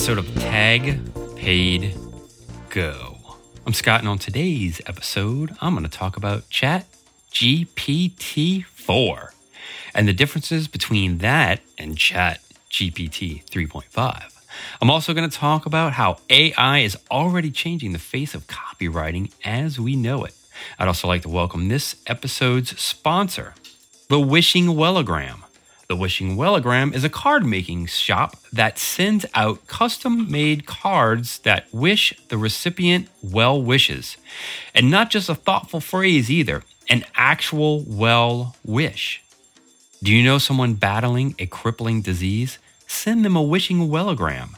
episode of Tag Paid Go. I'm Scott, and on today's episode, I'm going to talk about Chat GPT 4 and the differences between that and Chat GPT 3.5. I'm also going to talk about how AI is already changing the face of copywriting as we know it. I'd also like to welcome this episode's sponsor, The Wishing Wellagram. The Wishing Wellagram is a card making shop that sends out custom made cards that wish the recipient well wishes. And not just a thoughtful phrase either, an actual well wish. Do you know someone battling a crippling disease? Send them a Wishing Wellagram.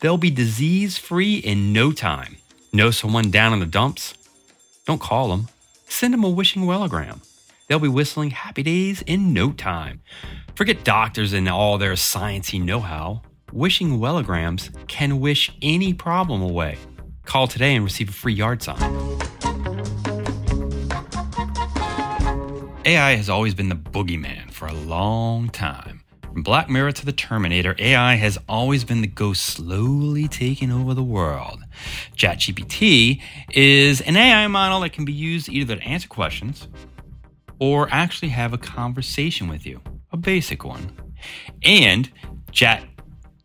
They'll be disease free in no time. Know someone down in the dumps? Don't call them. Send them a Wishing Wellagram. They'll be whistling happy days in no time. Forget doctors and all their sciencey know-how. Wishing Wellagrams can wish any problem away. Call today and receive a free yard sign. AI has always been the boogeyman for a long time. From Black Mirror to the Terminator, AI has always been the ghost slowly taking over the world. ChatGPT is an AI model that can be used either to answer questions or actually have a conversation with you, a basic one. And Chat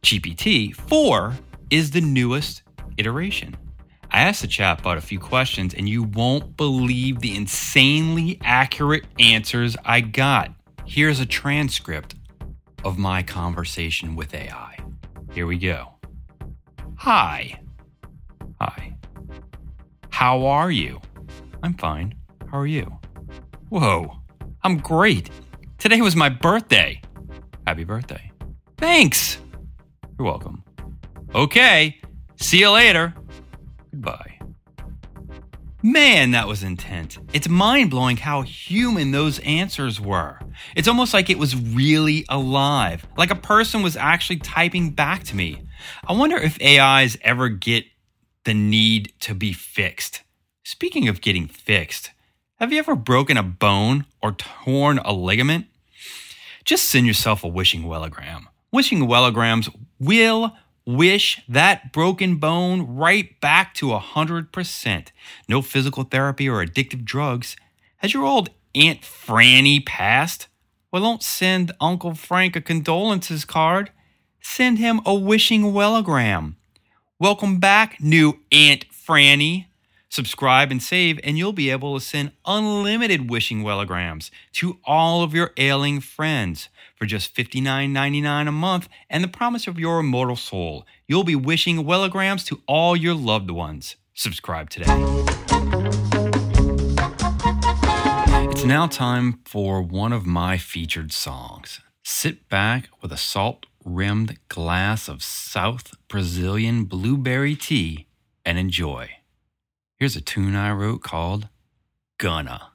GPT 4 is the newest iteration. I asked the chatbot a few questions, and you won't believe the insanely accurate answers I got. Here's a transcript of my conversation with AI. Here we go. Hi. Hi. How are you? I'm fine. How are you? Whoa, I'm great. Today was my birthday. Happy birthday. Thanks. You're welcome. Okay, see you later. Goodbye. Man, that was intense. It's mind blowing how human those answers were. It's almost like it was really alive, like a person was actually typing back to me. I wonder if AIs ever get the need to be fixed. Speaking of getting fixed, have you ever broken a bone or torn a ligament? Just send yourself a wishing wellagram. Wishing wellagrams will wish that broken bone right back to 100%. No physical therapy or addictive drugs. Has your old Aunt Franny passed? Well, don't send Uncle Frank a condolences card. Send him a wishing wellagram. Welcome back, new Aunt Franny. Subscribe and save, and you'll be able to send unlimited wishing wellagrams to all of your ailing friends for just $59.99 a month and the promise of your immortal soul. You'll be wishing wellagrams to all your loved ones. Subscribe today. It's now time for one of my featured songs. Sit back with a salt rimmed glass of South Brazilian blueberry tea and enjoy. Here's a tune I wrote called Gonna.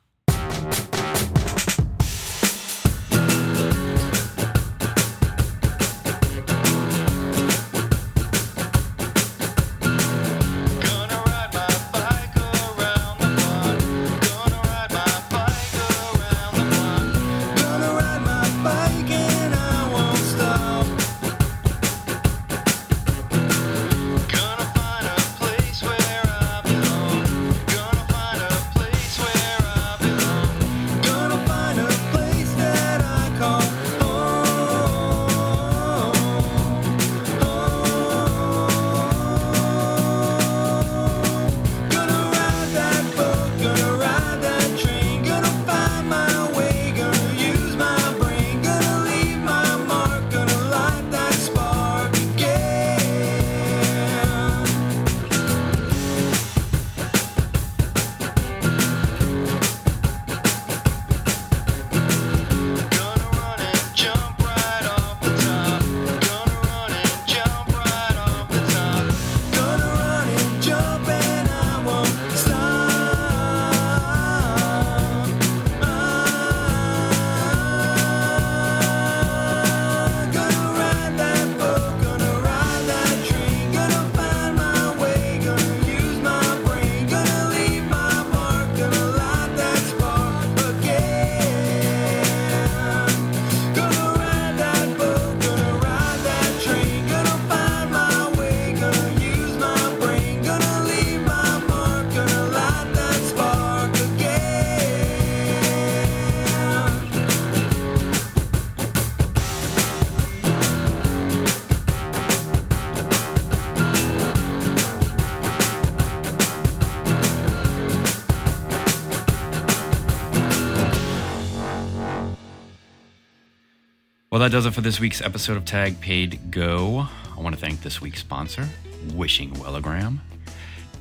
Well, that does it for this week's episode of Tag Paid Go. I want to thank this week's sponsor, Wishing Wellagram.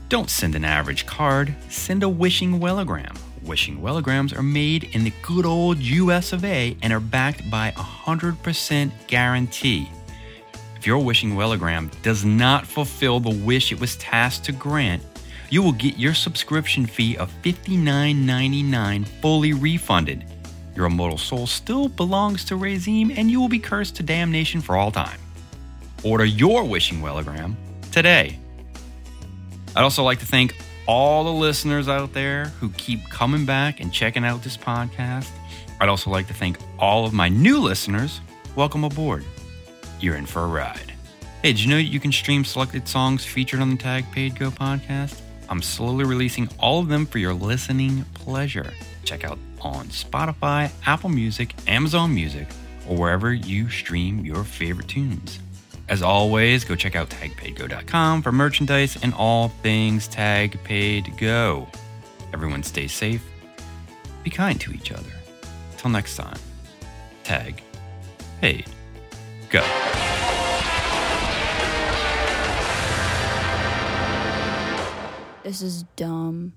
Don't send an average card, send a Wishing Wellagram. Wishing Wellagrams are made in the good old US of A and are backed by a 100% guarantee. If your Wishing Wellagram does not fulfill the wish it was tasked to grant, you will get your subscription fee of $59.99 fully refunded. Your immortal soul still belongs to Razim, and you will be cursed to damnation for all time. Order your Wishing Wellagram today. I'd also like to thank all the listeners out there who keep coming back and checking out this podcast. I'd also like to thank all of my new listeners. Welcome aboard. You're in for a ride. Hey, did you know you can stream selected songs featured on the Tag Paid Go podcast? I'm slowly releasing all of them for your listening pleasure. Check out on Spotify, Apple Music, Amazon Music, or wherever you stream your favorite tunes. As always, go check out tagpaidgo.com for merchandise and all things Tag Paid Go. Everyone stay safe, be kind to each other. Till next time, Tag Paid Go. This is dumb.